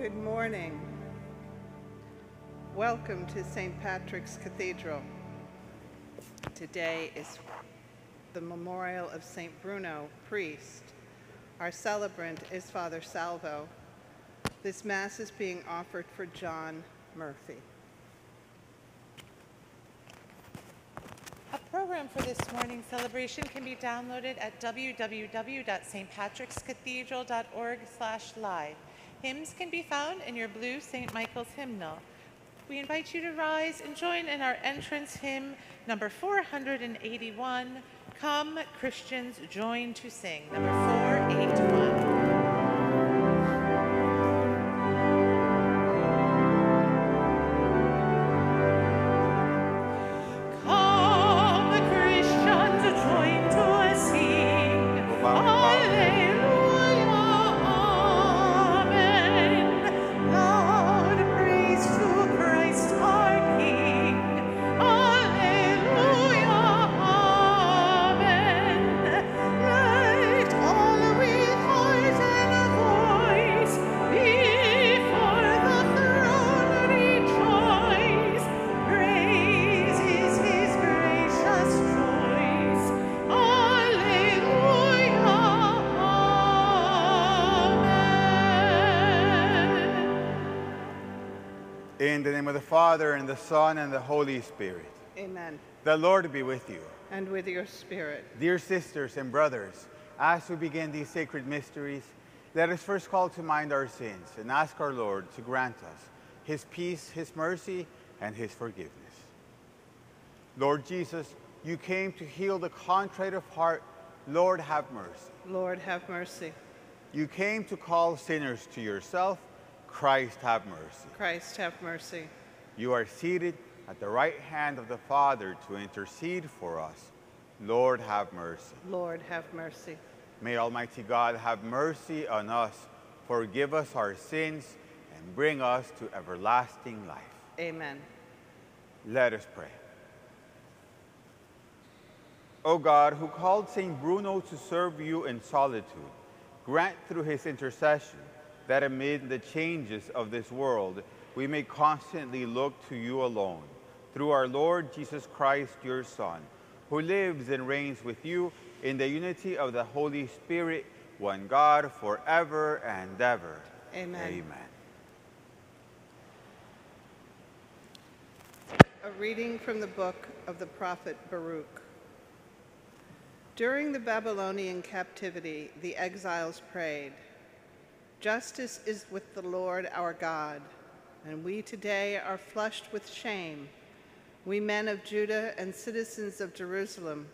Good morning. Welcome to St. Patrick's Cathedral. Today is the memorial of St. Bruno, priest. Our celebrant is Father Salvo. This Mass is being offered for John Murphy. A program for this morning's celebration can be downloaded at www.stpatrickscathedral.org/live. Hymns can be found in your blue St. Michael's hymnal. We invite you to rise and join in our entrance hymn number 481, Come Christians Join to Sing, number 481. Father, and the Son, and the Holy Spirit. Amen. The Lord be with you. And with your spirit. Dear sisters and brothers, as we begin these sacred mysteries, let us first call to mind our sins and ask our Lord to grant us his peace, his mercy, and his forgiveness. Lord Jesus, you came to heal the contrite of heart. Lord, have mercy. Lord, have mercy. You came to call sinners to yourself. Christ, have mercy. Christ, have mercy. You are seated at the right hand of the Father to intercede for us. Lord, have mercy. Lord, have mercy. May Almighty God have mercy on us, forgive us our sins, and bring us to everlasting life. Amen. Let us pray. O God, who called St. Bruno to serve you in solitude, grant through his intercession that amid the changes of this world, we may constantly look to you alone. Through our Lord Jesus Christ, your Son, who lives and reigns with you in the unity of the Holy Spirit, one God, forever and ever. Amen. Amen. A reading from the book of the prophet Baruch. During the Babylonian captivity, the exiles prayed, Justice is with the Lord our God, and we today are flushed with shame, we men of Judah and citizens of Jerusalem,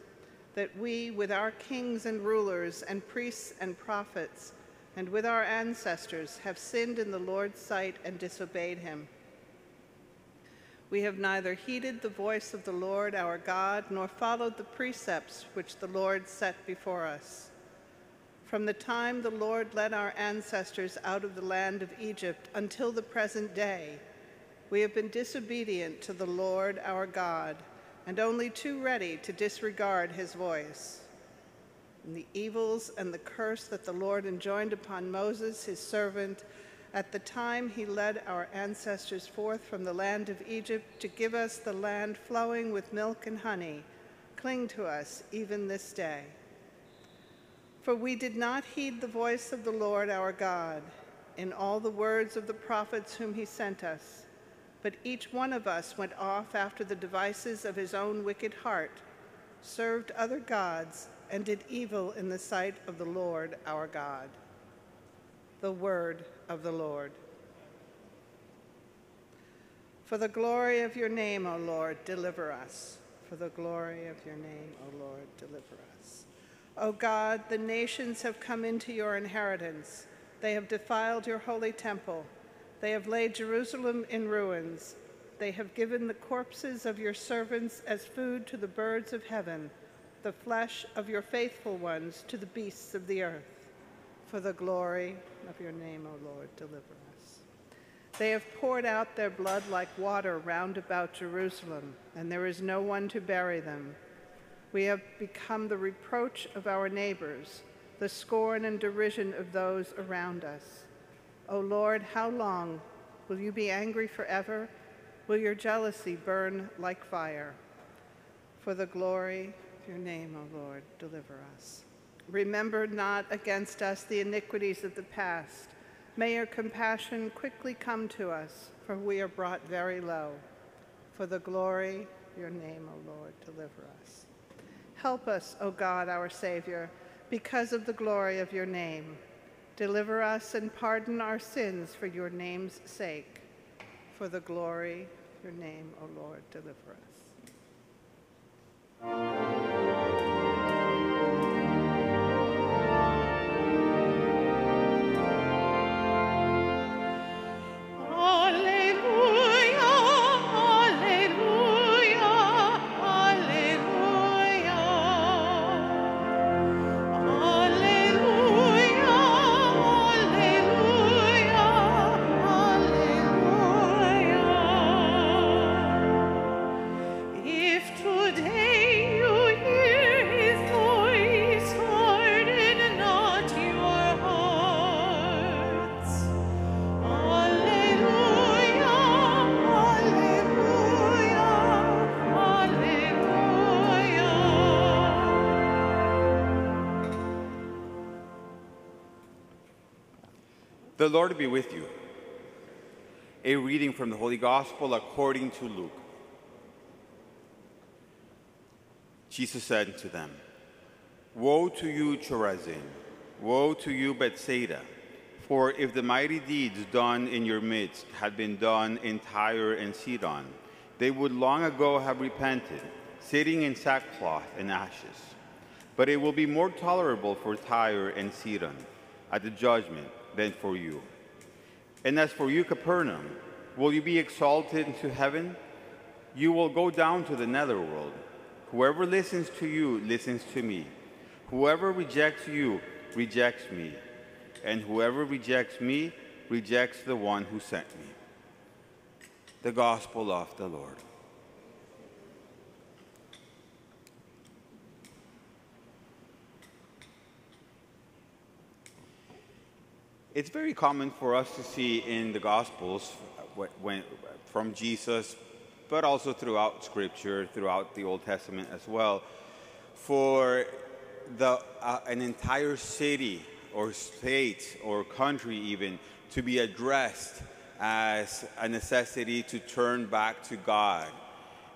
that we, with our kings and rulers and priests and prophets, and with our ancestors, have sinned in the Lord's sight and disobeyed him. We have neither heeded the voice of the Lord our God nor followed the precepts which the Lord set before us. From the time the Lord led our ancestors out of the land of Egypt until the present day, we have been disobedient to the Lord our God and only too ready to disregard his voice. And the evils and the curse that the Lord enjoined upon Moses, his servant, at the time he led our ancestors forth from the land of Egypt to give us the land flowing with milk and honey, cling to us even this day. For we did not heed the voice of the Lord our God in all the words of the prophets whom he sent us, but each one of us went off after the devices of his own wicked heart, served other gods, and did evil in the sight of the Lord our God. The word of the Lord. For the glory of your name, O Lord, deliver us. For the glory of your name, O Lord, deliver us. O God, the nations have come into your inheritance. They have defiled your holy temple. They have laid Jerusalem in ruins. They have given the corpses of your servants as food to the birds of heaven, the flesh of your faithful ones to the beasts of the earth. For the glory of your name, O Lord, deliver us. They have poured out their blood like water round about Jerusalem, and there is no one to bury them. We have become the reproach of our neighbors, the scorn and derision of those around us. O Lord, how long? Will you be angry forever? Will your jealousy burn like fire? For the glory of your name, O Lord, deliver us. Remember not against us the iniquities of the past. May your compassion quickly come to us, for we are brought very low. For the glory your name, O Lord, deliver us. Help us, O God, our Savior, because of the glory of your name. Deliver us and pardon our sins for your name's sake. For the glory of your name, O Lord, deliver us. The Lord be with you. A reading from the Holy Gospel according to Luke. Jesus said to them, Woe to you, Chorazin! Woe to you, Bethsaida! For if the mighty deeds done in your midst had been done in Tyre and Sidon, they would long ago have repented, sitting in sackcloth and ashes. But it will be more tolerable for Tyre and Sidon at the judgment than for you. And as for you, Capernaum, will you be exalted into heaven? You will go down to the netherworld. Whoever listens to you listens to me. Whoever rejects you rejects me. And whoever rejects me rejects the one who sent me. The Gospel of the Lord. It's very common for us to see in the Gospels when, from Jesus, but also throughout Scripture, throughout the Old Testament as well, for the, uh, an entire city or state or country even to be addressed as a necessity to turn back to God.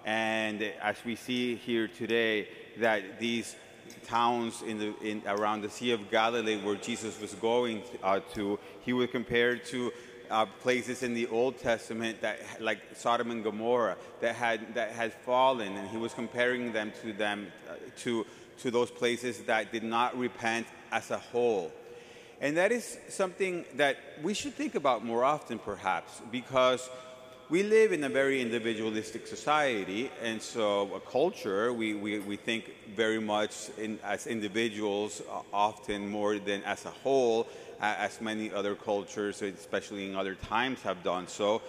And as we see here today, that these towns in the, in, around the Sea of Galilee where Jesus was going uh, to, he would compare to uh, places in the Old Testament that, like Sodom and Gomorrah, that had that had fallen, and he was comparing them to them uh, to to those places that did not repent as a whole. And that is something that we should think about more often, perhaps, because we live in a very individualistic society, and so a culture, we, we, we think very much in, as individuals, uh, often more than as a whole, as many other cultures, especially in other times, have done so.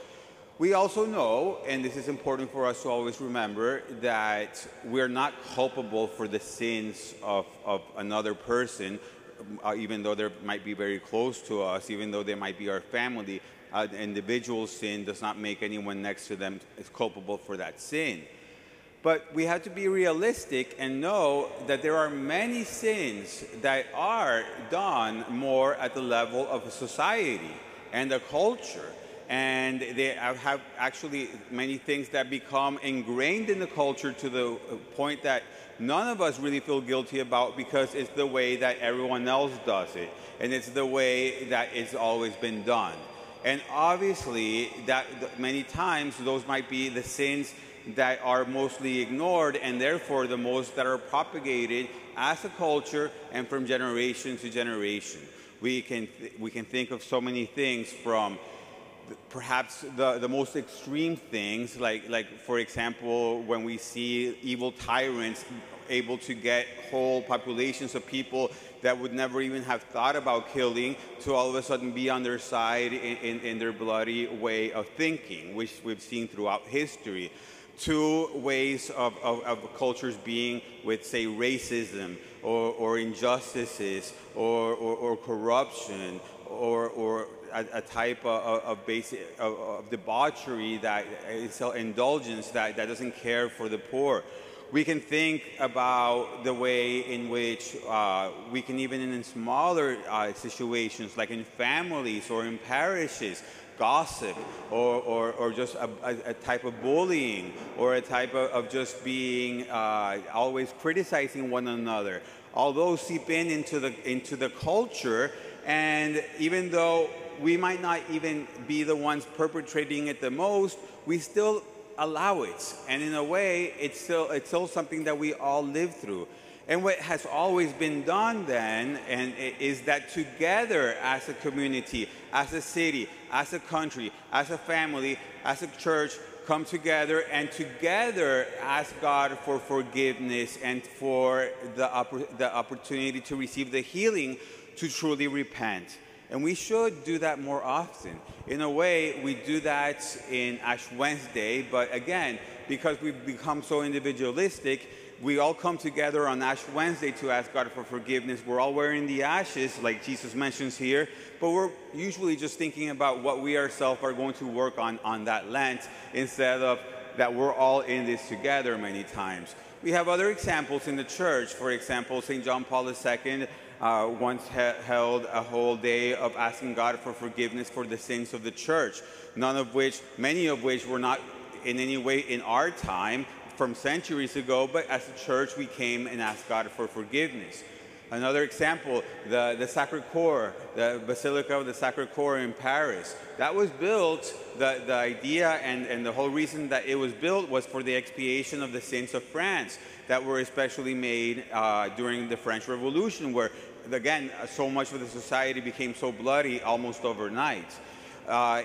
We also know, and this is important for us to always remember, that we're not culpable for the sins of, of another person, uh, even though they might be very close to us, even though they might be our family. An individual's sin does not make anyone next to them is culpable for that sin. But we have to be realistic and know that there are many sins that are done more at the level of a society and a culture. And they have actually many things that become ingrained in the culture to the point that none of us really feel guilty about because it's the way that everyone else does it. And it's the way that it's always been done. And obviously, that many times those might be the sins that are mostly ignored and therefore the most that are propagated as a culture and from generation to generation. We can, we can think of so many things from perhaps the, the most extreme things, like, like, for example, when we see evil tyrants able to get whole populations of people that would never even have thought about killing to all of a sudden be on their side in, in, in their bloody way of thinking, which we've seen throughout history two ways of, of, of, cultures being with, say, racism or, or injustices or, or, or corruption or, or a, a type of, of basic of, of debauchery that uh, is indulgence that, that doesn't care for the poor. We can think about the way in which uh, we can even in smaller uh, situations, like in families or in parishes, gossip or, or, or just a, a, type of bullying or a type of, of just being uh, always criticizing one another. All those seep in into the, into the culture, and even though we might not even be the ones perpetrating it the most, we still allow it. And in a way, it's still, it's still something that we all live through. And what has always been done then and is that together as a community, as a city, as a country, as a family, as a church, come together and together ask God for forgiveness and for the, oppor- the opportunity to receive the healing to truly repent. And we should do that more often. In a way, we do that in Ash Wednesday, but again, because we've become so individualistic, we all come together on Ash Wednesday to ask God for forgiveness. We're all wearing the ashes, like Jesus mentions here, but we're usually just thinking about what we ourselves are going to work on on that Lent instead of that we're all in this together many times. We have other examples in the church. For example, St. John Paul II uh, once he- held a whole day of asking God for forgiveness for the sins of the church, none of which, many of which were not in any way in our time, from centuries ago, but as a church, we came and asked God for forgiveness. Another example, the, the Sacred Coeur, the Basilica of the Sacred Coeur in Paris. That was built, the, the idea and, and the whole reason that it was built was for the expiation of the sins of France that were especially made uh, during the French Revolution, where, again, so much of the society became so bloody almost overnight. Uh,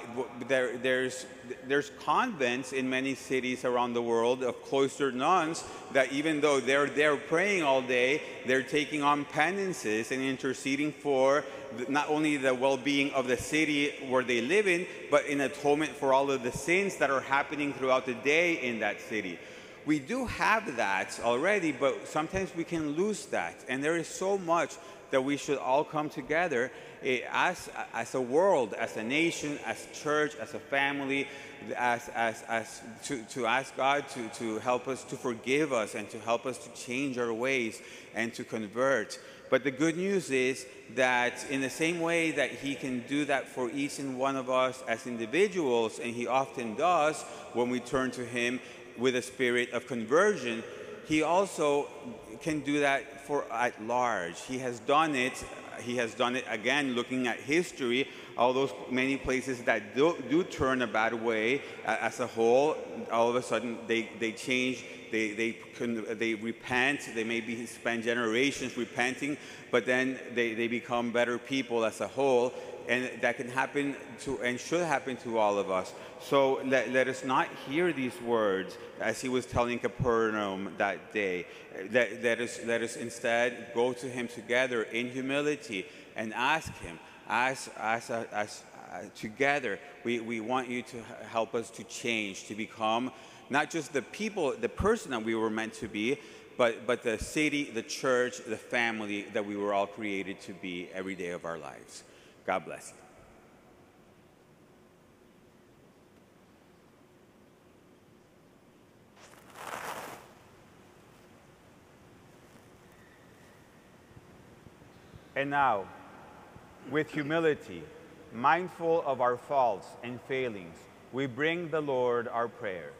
there, there's, there's convents in many cities around the world of cloistered nuns that even though they're there praying all day, they're taking on penances and interceding for not only the well-being of the city where they live in, but in atonement for all of the sins that are happening throughout the day in that city. We do have that already, but sometimes we can lose that. And there is so much that we should all come together eh, as, as a world, as a nation, as church, as a family, as, as, as to, to ask God to, to help us, to forgive us, and to help us to change our ways and to convert. But the good news is that in the same way that He can do that for each and one of us as individuals, and He often does when we turn to Him with a spirit of conversion, He also can do that for at large. He has done it. He has done it again, looking at history. All those many places that do, do turn a bad way uh, as a whole, all of a sudden they, they change. They, they, can, they repent. They maybe spend generations repenting, but then they, they become better people as a whole and that can happen to and should happen to all of us. So let, let us not hear these words as he was telling Capernaum that day. Let, let, us, let us instead go to him together in humility and ask him, as, as, as, uh, together, we, we want you to help us to change, to become not just the people, the person that we were meant to be, but, but the city, the church, the family that we were all created to be every day of our lives. God bless you. And now, with humility, mindful of our faults and failings, we bring the Lord our prayers.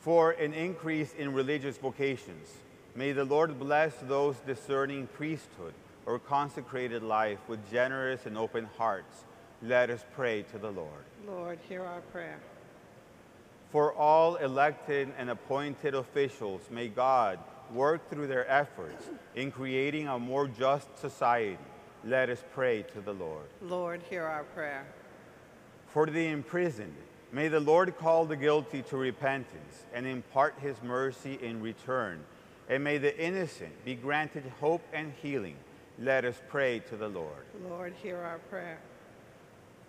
For an increase in religious vocations, may the Lord bless those discerning priesthood or consecrated life with generous and open hearts, let us pray to the Lord. Lord, hear our prayer. For all elected and appointed officials, may God work through their efforts in creating a more just society. Let us pray to the Lord. Lord, hear our prayer. For the imprisoned, may the Lord call the guilty to repentance and impart his mercy in return. And may the innocent be granted hope and healing let us pray to the Lord. Lord, hear our prayer.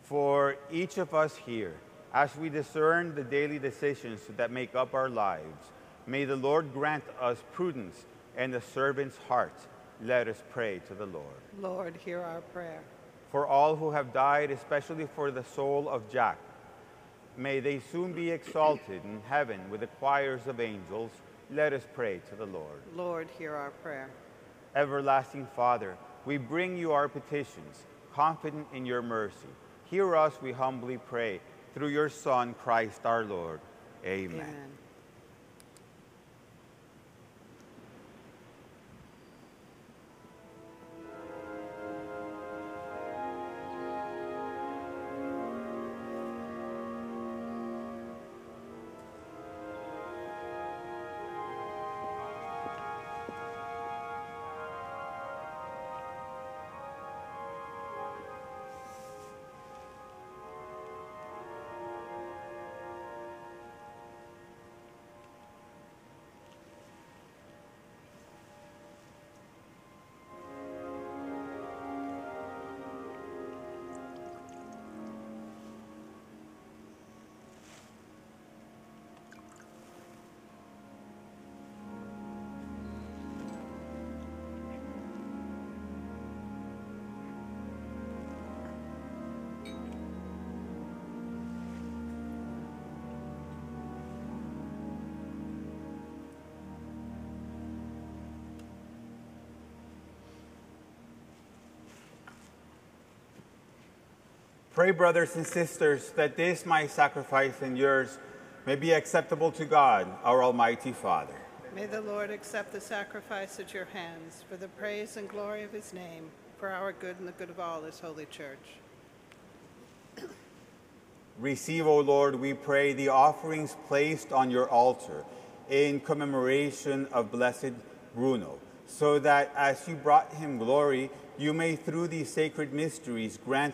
For each of us here, as we discern the daily decisions that make up our lives, may the Lord grant us prudence and a servant's heart. Let us pray to the Lord. Lord, hear our prayer. for all who have died, especially for the soul of Jack. May they soon be exalted in heaven with the choirs of angels. Let us pray to the Lord. Lord, hear our prayer. Everlasting Father, we bring you our petitions, confident in your mercy. Hear us, we humbly pray, through your Son, Christ our Lord. Amen. Amen. Pray, brothers and sisters, that this my sacrifice and yours may be acceptable to God, our Almighty Father. May the Lord accept the sacrifice at your hands for the praise and glory of his name, for our good and the good of all his holy church. Receive, O Lord, we pray, the offerings placed on your altar in commemoration of Blessed Bruno, so that as you brought him glory, you may through these sacred mysteries grant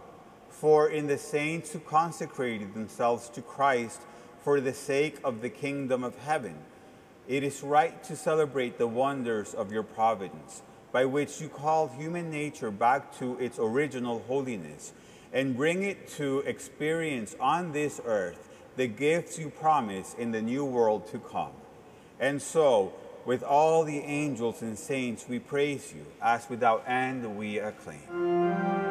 For in the saints who consecrated themselves to Christ for the sake of the kingdom of heaven, it is right to celebrate the wonders of your providence, by which you call human nature back to its original holiness and bring it to experience on this earth the gifts you promise in the new world to come. And so, with all the angels and saints, we praise you, as without end we acclaim.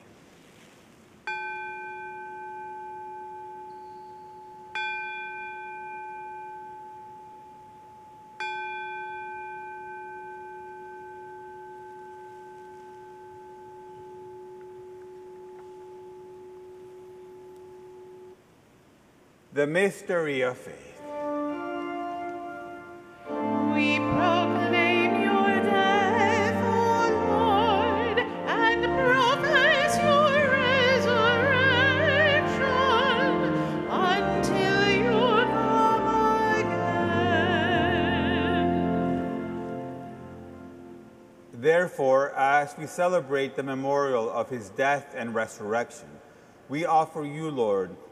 The mystery of faith. We proclaim your death, O Lord, and profess your resurrection until you come again. Therefore, as we celebrate the memorial of his death and resurrection, we offer you, Lord,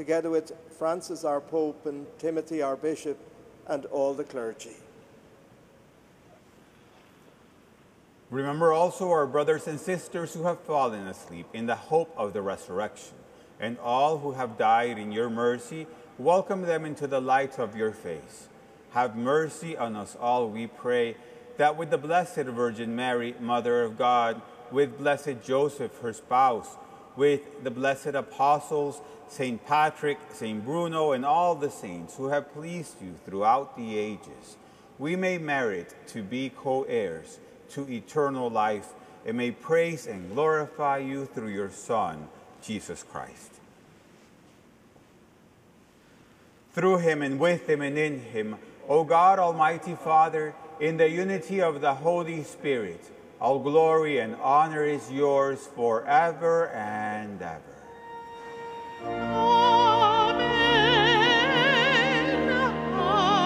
together with Francis our Pope and Timothy our Bishop and all the clergy. Remember also our brothers and sisters who have fallen asleep in the hope of the resurrection, and all who have died in your mercy, welcome them into the light of your face. Have mercy on us all, we pray, that with the Blessed Virgin Mary, Mother of God, with blessed Joseph, her spouse, with the blessed apostles, St. Patrick, St. Bruno, and all the saints who have pleased you throughout the ages, we may merit to be co heirs to eternal life and may praise and glorify you through your Son, Jesus Christ. Through him and with him and in him, O God, Almighty Father, in the unity of the Holy Spirit, all glory and honor is yours forever and ever. Amen. Amen.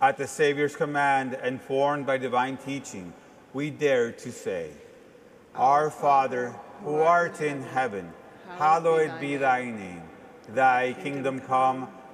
At the Savior's command and formed by divine teaching, we dare to say, Our Father, who art in heaven, hallowed be thy name. Thy kingdom come,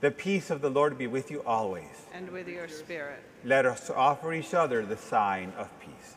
The peace of the Lord be with you always. And with your spirit. Let us offer each other the sign of peace.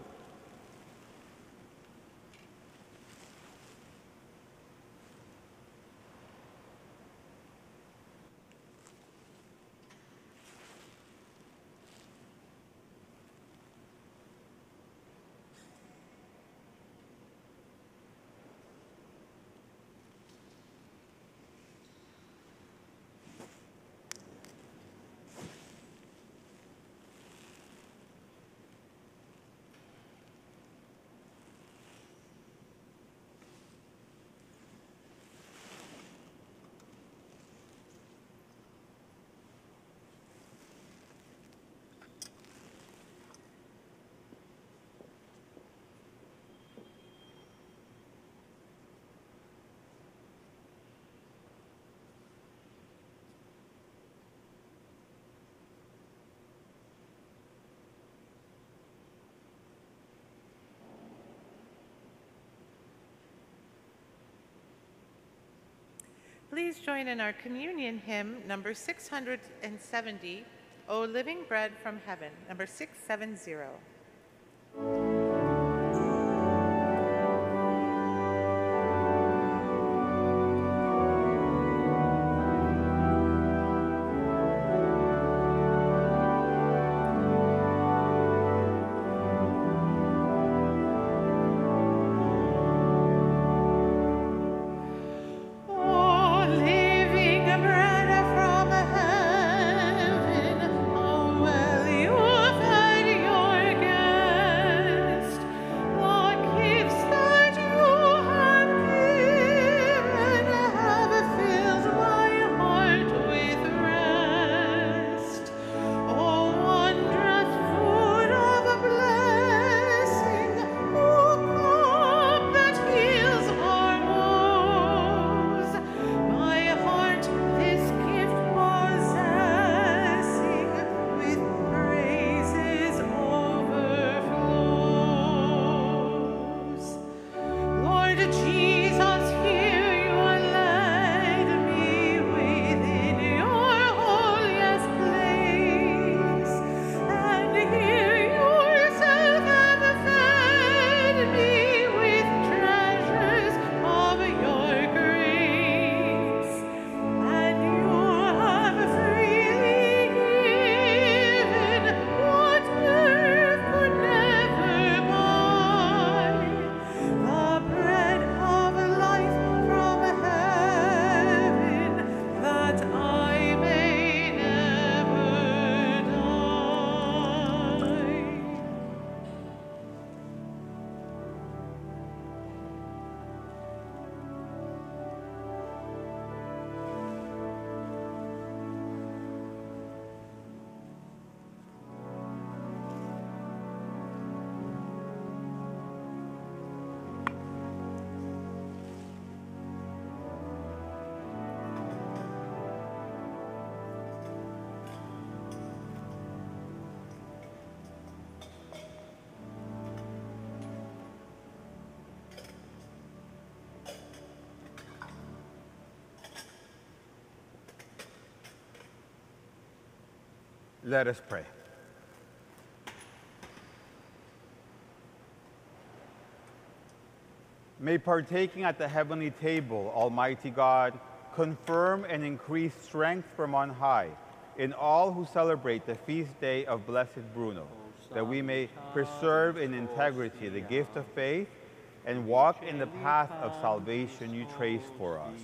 Please join in our communion hymn, number 670, O Living Bread from Heaven, number 670. Let us pray. May partaking at the heavenly table, Almighty God, confirm and increase strength from on high in all who celebrate the feast day of Blessed Bruno, that we may preserve in integrity the gift of faith and walk in the path of salvation you trace for us.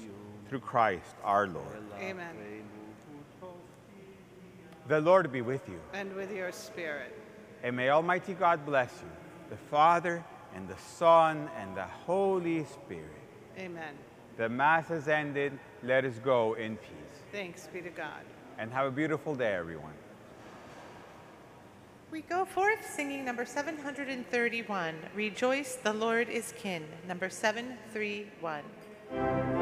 Through Christ our Lord. Amen. The Lord be with you. And with your spirit. And may Almighty God bless you, the Father, and the Son, and the Holy Spirit. Amen. The Mass has ended. Let us go in peace. Thanks be to God. And have a beautiful day, everyone. We go forth singing number 731, Rejoice, the Lord is King, number 731.